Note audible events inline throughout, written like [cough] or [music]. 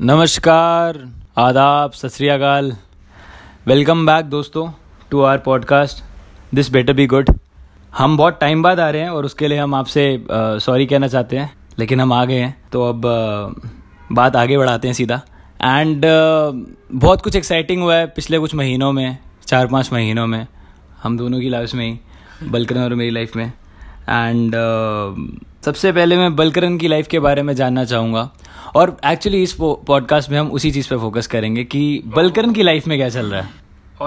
नमस्कार आदाब सत श्री अकाल। वेलकम बैक दोस्तों to our podcast This Better Be Good हम बहुत टाइम बाद आ रहे हैं और उसके लिए हम आपसे सॉरी कहना चाहते हैं लेकिन हम आ गए हैं तो अब uh, बात आगे बढ़ाते हैं सीधा। एंड बहुत कुछ एक्साइटिंग हुआ है पिछले कुछ महीनों में चार पाँच महीनों में हम दोनों की लाइफ में ही बलकरन और मेरी लाइफ में। एंड सबसे पहले मैं बलकरन की लाइफ के बारे में जानना चाहूँगा। और एक्चुअली इस पॉडकास्ट में हम उसी चीज़ पे फोकस करेंगे कि बलकरन की लाइफ में क्या चल रहा है?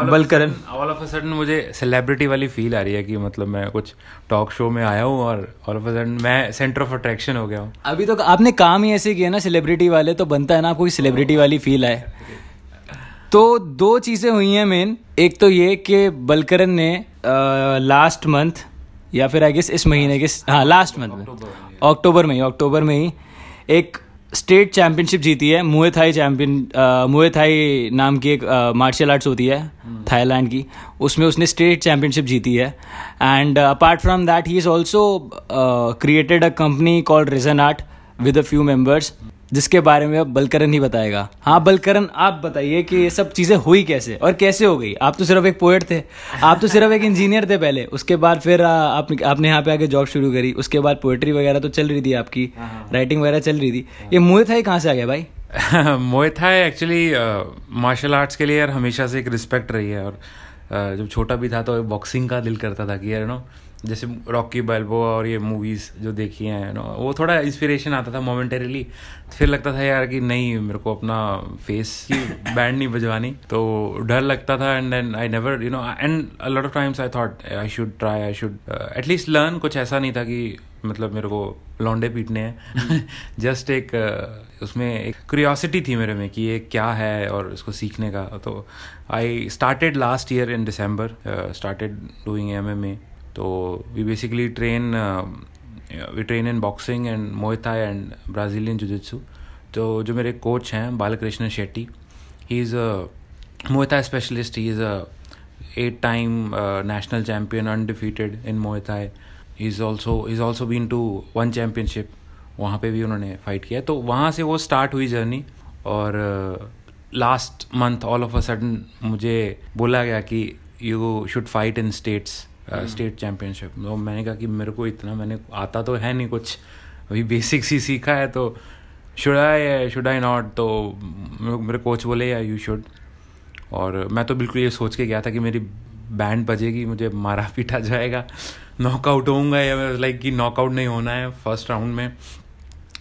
Balkaran all of a sudden मुझे सेलिब्रिटी वाली फील आ रही है कि मतलब मैं कुछ टॉक शो में आया हूँ और ऑल ऑफ़ अ सडन मैं सेंटर ऑफ़ अट्रैक्शन हो गया हूँ। अभी तो आपने काम ही ऐसे किया ना सेलिब्रिटी वाले तो बनता है ना आपको सेलिब्रिटी वाली फील आए। तो दो चीज़ें हुई हैं मेन एक तो ये कि बलकरन ने लास्ट मंथ या फिर आई गेस इस महीने के हाँ लास्ट मंथ में। अक्टूबर में। ही अक्टूबर में ही एक स्टेट चैंपियनशिप जीती है मुए थाई चैंपियन मुए थाई नाम की एक मार्शल आर्ट्स होती है थाईलैंड की। उसमें उसने स्टेट चैंपियनशिप जीती है। And apart from that he is also created a company called Reason Art with a few members जिसके बारे में अब बलकरण ही बताएगा। हाँ बलकरण आप बताइए कि ये सब चीज़ें हुई कैसे और कैसे हो गई? आप तो सिर्फ़ एक पोएट थे। आप तो सिर्फ़ एक इंजीनियर थे पहले। उसके बाद फिर आ, आप आपने यहाँ पे आके जॉब शुरू करी। उसके बाद पोएट्री वगैरह तो चल रही थी आपकी। राइटिंग हाँ, हाँ। वगैरह चल रही थी। ये मुए था कहाँ से आ गया भाई? मोए था एक्चुअली मार्शल आर्ट्स के लिए यार हमेशा से एक रिस्पेक्ट रही है। और uh, जब छोटा भी था तो बॉक्सिंग का दिल करता था कि यार नो जैसे रॉकी बैल्बो और ये मूवीज़ जो देखी हैं नो वो थोड़ा इंस्पिरेशन आता था मोमेंटरीली फिर लगता था यार कि नहीं मेरे को अपना फेस की [laughs] बैंड नहीं बजवानी। तो डर लगता था and then I never you know and a lot of times I thought I should try I should at least learn कुछ ऐसा नहीं था कि मतलब मेरे को लौंडे पीटने हैं। [laughs] जस्ट एक uh, उसमें एक क्यूरियोसिटी थी मेरे में कि ये क्या है और इसको सीखने का। तो I started last year in December started doing M M A तो we basically train we train in boxing and Muay Thai and Brazilian jujitsu तो जो मेरे कोच हैं Balakrishna Shetty he is a Muay Thai specialist he is a eight time national champion undefeated in Muay Thai he is also is also been to won championship वहाँ पे भी उन्होंने fight किया तो वहाँ से वो स्टार्ट हुई जर्नी और last month all of a sudden मुझे बोला गया कि you should fight in states state championship तो मैंने कहा कि मेरे को इतना मैंने आता तो है नहीं कुछ। अभी बेसिक्स ही सीखा है तो should I should I not तो मेरे कोच बोले या यू शुड और मैं तो बिल्कुल ये सोच के गया था कि मेरी बैंड बजेगी मुझे मारा [laughs] पीटा जाएगा। नॉकआउट होऊँगा या लाइक कि नॉकआउट नहीं होना है फ़र्स्ट राउंड में।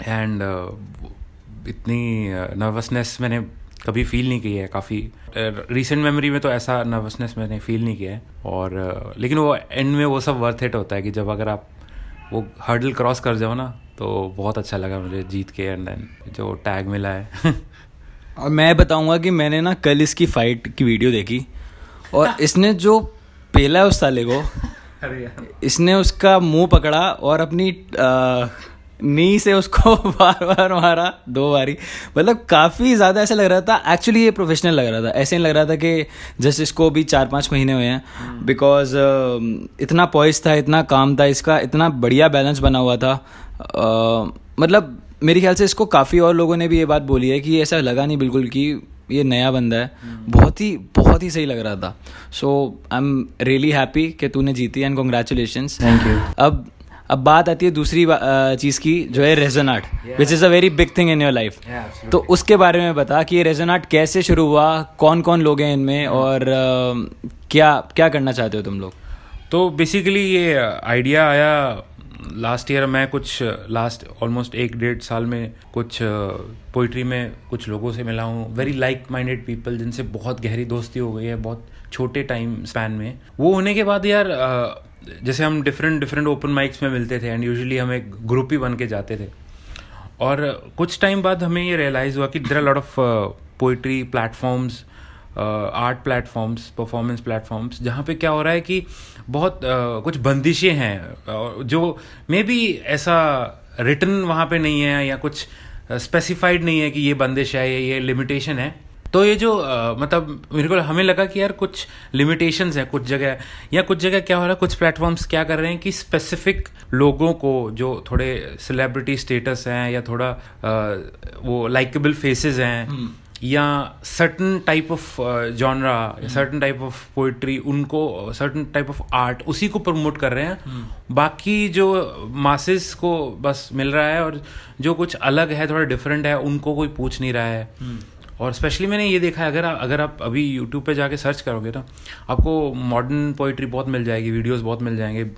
एंड uh, इतनी नर्वसनेस uh, मैंने कभी फील नहीं की है काफ़ी रिसेंट मेमोरी में तो ऐसा नर्वसनेस मैंने फील नहीं किया है। और लेकिन वो एंड में वो सब वर्थ इट होता है कि जब अगर आप वो हर्डल क्रॉस कर जाओ ना तो बहुत अच्छा लगा मुझे जीत के एंड देन जो टैग मिला है। [laughs] और मैं बताऊँगा कि मैंने ना कल इसकी फाइट की वीडियो देखी और [laughs] इसने जो पेला है उस साले को [laughs] इसने उसका मुँह पकड़ा और अपनी आ, नी से उसको [laughs] बार बार मारा दो बारी। मतलब काफ़ी ज़्यादा ऐसा लग रहा था एक्चुअली ये प्रोफेशनल लग रहा था। ऐसे नहीं लग रहा था कि जस्ट इसको भी चार पाँच महीने हुए हैं। बिकॉज़ uh, इतना पॉइस था इतना काम था इसका इतना बढ़िया बैलेंस बना हुआ था। uh, मतलब मेरे ख्याल से इसको काफ़ी और लोगों ने भी ये बात बोली है कि ऐसा लगा नहीं बिल्कुल कि ये नया बंदा है। बहुत ही बहुत ही सही लग रहा था। So I am really happy कि तूने जीती एंड कॉन्ग्रेचुलेशन थैंक यू अब अब बात आती है दूसरी चीज़ की जो है Reason Art which is a very big thing in your life तो उसके बारे में बता कि ये रेजन आर्ट कैसे शुरू हुआ कौन कौन लोग हैं इनमें और uh, क्या क्या करना चाहते हो तुम लोग? तो बेसिकली ये आइडिया आया लास्ट ईयर मैं कुछ लास्ट ऑलमोस्ट एक डेढ़ साल में कुछ पोइट्री में कुछ लोगों से मिला हूँ। वेरी लाइक माइंडेड पीपल जिनसे बहुत गहरी दोस्ती हो गई है बहुत छोटे टाइम स्पैन में। वो होने के बाद यार जैसे हम डिफरेंट डिफरेंट ओपन माइक्स में मिलते थे एंड यूजुअली हम एक ग्रुप ही बन के जाते थे। और कुछ टाइम बाद हमें ये रियलाइज़ हुआ कि there are lot of poetry platforms art platforms performance platforms जहाँ पे क्या हो रहा है कि बहुत uh, कुछ बंदिशें हैं जो मे बी ऐसा रिटर्न वहाँ पे नहीं है या कुछ स्पेसिफाइड uh, नहीं है कि ये बंदिश है ये ये लिमिटेशन है। तो ये जो आ, मतलब मेरे को हमें लगा कि यार कुछ लिमिटेशंस है कुछ जगह या कुछ जगह क्या हो रहा है कुछ प्लेटफॉर्म्स क्या कर रहे हैं कि स्पेसिफिक लोगों को जो थोड़े सेलिब्रिटी स्टेटस हैं या थोड़ा आ, वो लाइकेबल फेसेस हैं या certain type of genre certain type of poetry उनको सर्टन टाइप ऑफ़ आर्ट उसी को प्रमोट कर रहे हैं। बाकी जो मासेस को बस मिल रहा है और जो कुछ अलग है थोड़ा डिफरेंट है उनको कोई पूछ नहीं रहा है। और स्पेशली मैंने ये देखा है अगर आप अगर आप अभी यूट्यूब पे जाके सर्च करोगे ना आपको मॉडर्न पोइट्री बहुत मिल जाएगी वीडियोस बहुत मिल जाएँगे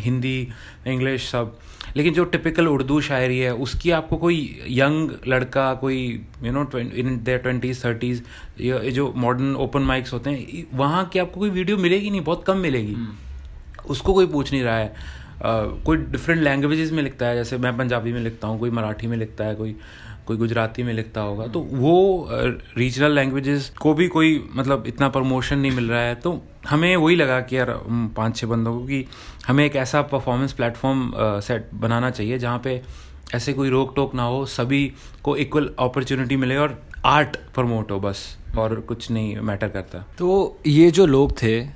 हिंदी इंग्लिश सब। लेकिन जो टिपिकल उर्दू शायरी है उसकी आपको कोई यंग लड़का कोई you know in their twenties thirties ये जो मॉडर्न ओपन माइक्स होते हैं वहाँ की आपको कोई वीडियो मिलेगी नहीं बहुत कम मिलेगी। उसको कोई पूछ नहीं रहा है। कोई डिफरेंट लैंग्वेजेस में लिखता है जैसे मैं पंजाबी में लिखता हूँ कोई मराठी में लिखता है कोई कोई गुजराती में लिखता होगा तो वो रीजनल लैंग्वेजेस को भी कोई मतलब इतना प्रमोशन नहीं मिल रहा है तो हमें वही लगा कि यार पाँच छः बंदों को कि हमें एक ऐसा परफॉर्मेंस प्लेटफॉर्म सेट बनाना चाहिए जहाँ पे ऐसे कोई रोक टोक ना हो सभी को इक्वल अपॉर्चुनिटी मिले और आर्ट प्रमोट हो बस और कुछ नहीं मैटर करता। तो ये जो लोग थे आ,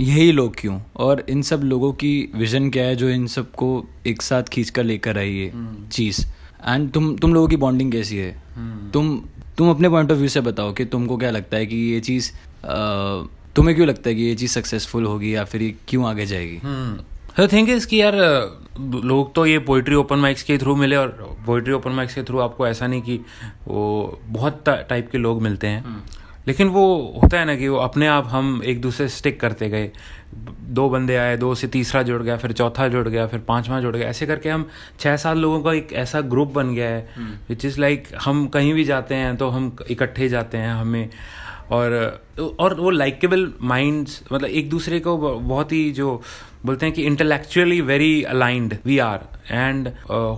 यही लोग क्यों? और इन सब लोगों की विजन क्या है जो इन सबको एक साथ खींच कर लेकर आई है चीज़? एंड तुम तुम लोगों की बॉन्डिंग कैसी है? hmm. तुम तुम अपने पॉइंट ऑफ़ व्यू से बताओ कि तुमको क्या लगता है कि ये चीज़ तुम्हें क्यों लगता है कि ये चीज़ सक्सेसफुल होगी या फिर ये क्यों आगे जाएगी? थिंक इज़ कि यार लोग तो ये पोइट्री ओपन माइक्स के थ्रू मिले और पोइट्री ओपन माइक्स के थ्रू आपको ऐसा नहीं कि वो बहुत टाइप के लोग मिलते हैं. लेकिन वो होता है ना कि वो अपने आप हम एक दूसरे स्टिक करते गए। दो बंदे आए दो से तीसरा जुड़ गया फिर चौथा जुड़ गया फिर पांचवा जुड़ गया। ऐसे करके हम छः सात लोगों का एक ऐसा ग्रुप बन गया है विच इज़ लाइक हम कहीं भी जाते हैं तो हम इकट्ठे जाते हैं हमें। और और वो लाइकेबल माइंड्स मतलब एक दूसरे को बहुत ही जो बोलते हैं कि intellectually very aligned we are and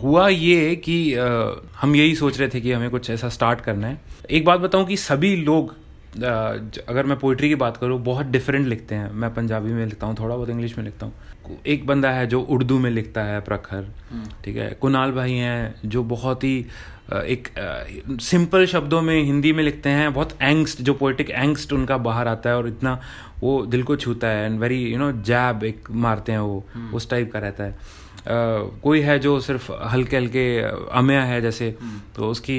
हुआ ये कि uh, हम यही सोच रहे थे कि हमें कुछ ऐसा स्टार्ट करना है। एक बात बताऊँ कि सभी लोग अगर मैं पोइट्री की बात करूँ बहुत डिफरेंट लिखते हैं। मैं पंजाबी में लिखता हूँ थोड़ा बहुत इंग्लिश में लिखता हूँ। एक बंदा है जो उर्दू में लिखता है प्रखर। हम्म। ठीक है? कुणाल भाई हैं जो बहुत ही एक सिंपल शब्दों में हिंदी में लिखते हैं। बहुत एंगस्ट जो पोइटिक एंगस्ट उनका बाहर आता है और इतना वो दिल को छूता है and very you know jab एक मारते हैं वो हम्म। उस टाइप का रहता है। Uh, कोई है जो सिर्फ़ हल्के हल्के अमय है जैसे हम्म। तो उसकी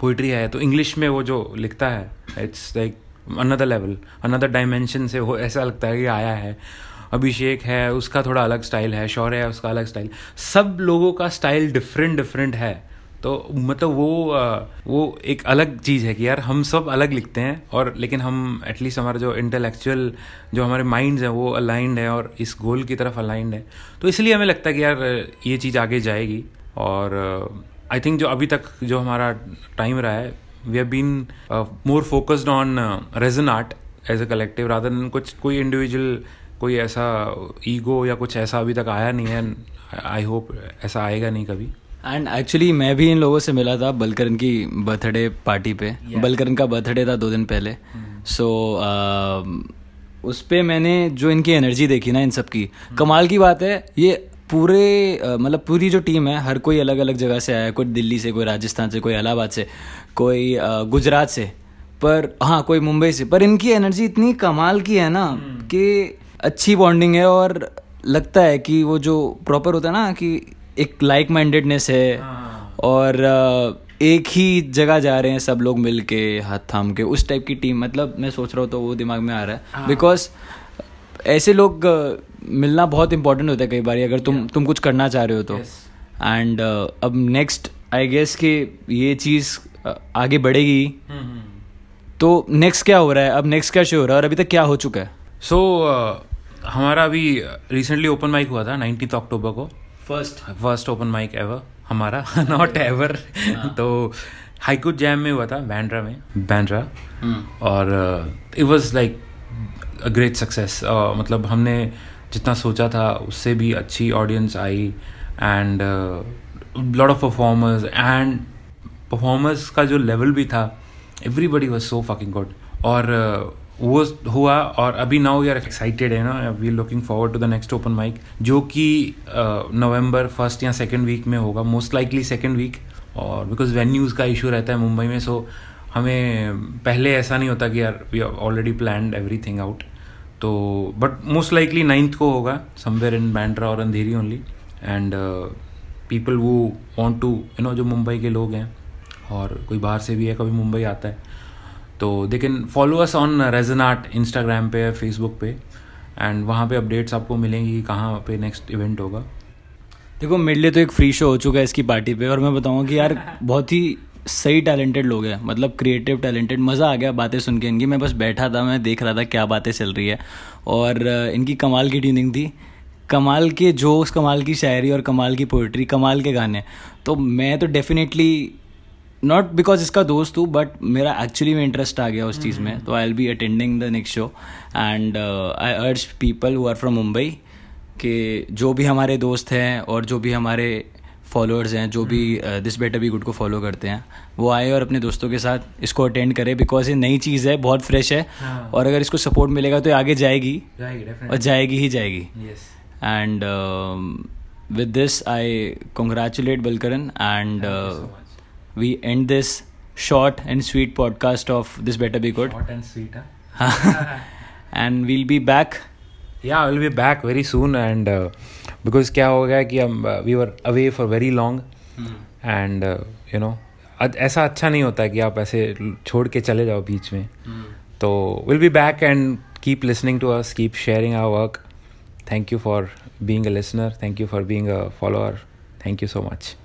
पोइट्री है। तो इंग्लिश में वो जो लिखता है it's like another level another dimension से वो ऐसा लगता है कि आया है। अभिषेक है, उसका थोड़ा अलग स्टाइल है, शौर्य है, उसका अलग स्टाइल सब लोगों का स्टाइल डिफरेंट डिफरेंट है। तो मतलब वो वो एक अलग चीज़ है कि यार हम सब अलग लिखते हैं और लेकिन हम एटलीस्ट हमारा जो इंटेलेक्चुअल जो हमारे माइंड्स हैं, वो अलाइंड है और इस गोल की तरफ़ अलाइंड है। तो इसलिए हमें लगता है कि यार ये चीज़ आगे जाएगी और आई थिंक जो अभी तक जो हमारा टाइम रहा है we have been more focused on Reason Art as a collective rather than कुछ कोई इंडिविजुअल कोई ऐसा ईगो या कुछ ऐसा अभी तक आया नहीं है आई होप ऐसा आएगा नहीं कभी एंड एक्चुअली मैं भी इन लोगों से मिला था बलकरन की बर्थडे पार्टी पे yeah. बलकरन का बर्थडे था दो दिन पहले सो hmm. so, uh, उस पर मैंने जो इनकी एनर्जी देखी ना इन सब की hmm. कमाल की बात है ये पूरे मतलब पूरी जो टीम है हर कोई अलग अलग जगह से आया है कोई दिल्ली से कोई राजस्थान से कोई इलाहाबाद से कोई गुजरात से पर हाँ कोई मुंबई से पर इनकी एनर्जी इतनी कमाल की है ना hmm. कि अच्छी बॉन्डिंग है और लगता है कि वो जो प्रॉपर होता है ना कि एक लाइक माइंडेडनेस है हाँ। और एक ही जगह जा रहे हैं सब लोग मिल के हाथ थाम के उस टाइप की टीम मतलब मैं सोच रहा हूँ तो वो दिमाग में आ रहा है बिकॉज़ हाँ। ऐसे लोग मिलना बहुत इंपॉर्टेंट होता है कई बार अगर तुम yeah. तुम कुछ करना चाह रहे हो तो। And yes. uh, अब नेक्स्ट आई गेस कि ये चीज़ आगे बढ़ेगी। हम्म, हम्म। तो नेक्स्ट क्या हो रहा है? अब नेक्स्ट क्या शो हो रहा है? और अभी तक क्या हो चुका है? सो so, uh, हमारा अभी रिसेंटली ओपन माइक हुआ था नाइनटीन अक्टूबर को। First first open mic ever हमारा [laughs] नॉट एवर [laughs] तो हाईकोर्ट जैम में हुआ था बैंड्रा में बैंड्रा hmm. और it was like a great success मतलब हमने जितना सोचा था उससे भी अच्छी audience I and lot of performers and performers का जो लेवल भी था everybody was so fucking good और uh, वो हुआ और अभी नाउ वी आर एक्साइटेड है ना? We looking forward to the next open mic जो कि नवंबर फ़र्स्ट या सेकेंड वीक में होगा मोस्ट लाइकली सेकेंड वीक और बिकॉज़ वेन्यूज़ का इशू रहता है मुंबई में सो so, हमें पहले ऐसा नहीं होता कि यार we are already plan everything out तो बट मोस्ट लाइकली नाइन्थ को होगा समवेयर इन बैंड्रा और अंधेरी ओनली एंड पीपल वो वॉन्ट टू यू नो जो मुंबई के लोग हैं, और कोई बाहर से भी है, कभी मुंबई आता है तो they can follow us on Reason Art Instagram पे फेसबुक पे एंड वहाँ पे अपडेट्स आपको मिलेंगी कि कहाँ पे नेक्स्ट इवेंट होगा. देखो, मेरे लिए तो एक फ्री शो हो चुका है इसकी पार्टी पे, और मैं बताऊँगा कि यार, बहुत ही सही टैलेंटेड लोग हैं मतलब क्रिएटिव टैलेंटेड मज़ा आ गया बातें सुन के इनकी। मैं बस बैठा था मैं देख रहा था क्या बातें चल रही है। और इनकी कमाल की ट्यूनिंग थी। कमाल के जोक्स कमाल की शायरी और कमाल की पोइट्री कमाल के गाने। तो मैं तो डेफिनेटली नॉट बिकॉज़ इसका दोस्त हूँ बट मेरा एक्चुअली में इंटरेस्ट आ गया उस चीज़ में। तो I'll be attending the next show and I urge people who are from Mumbai कि जो भी हमारे दोस्त हैं और जो भी हमारे फॉलोअर्स हैं जो भी दिस बेटर बी गुड को फॉलो करते हैं वो आए और अपने दोस्तों के साथ इसको अटेंड करें बिकॉज़ ये नई चीज़ है बहुत फ्रेश है हाँ। और अगर इसको सपोर्ट मिलेगा तो ये आगे जाएगी। जाएगी और जाएगी ही जाएगी। And with this I congratulate Balkaran and we end this short and sweet podcast of This Better Be Good and sweet and we'll be back या will be back very soon and because क्या हो गया कि हम we were away for very long and you know ऐसा अच्छा नहीं होता कि आप ऐसे छोड़ के चले जाओ बीच में। तो will be back and keep listening to us keep sharing our work thank you for being a listener thank you for being a follower thank you so much.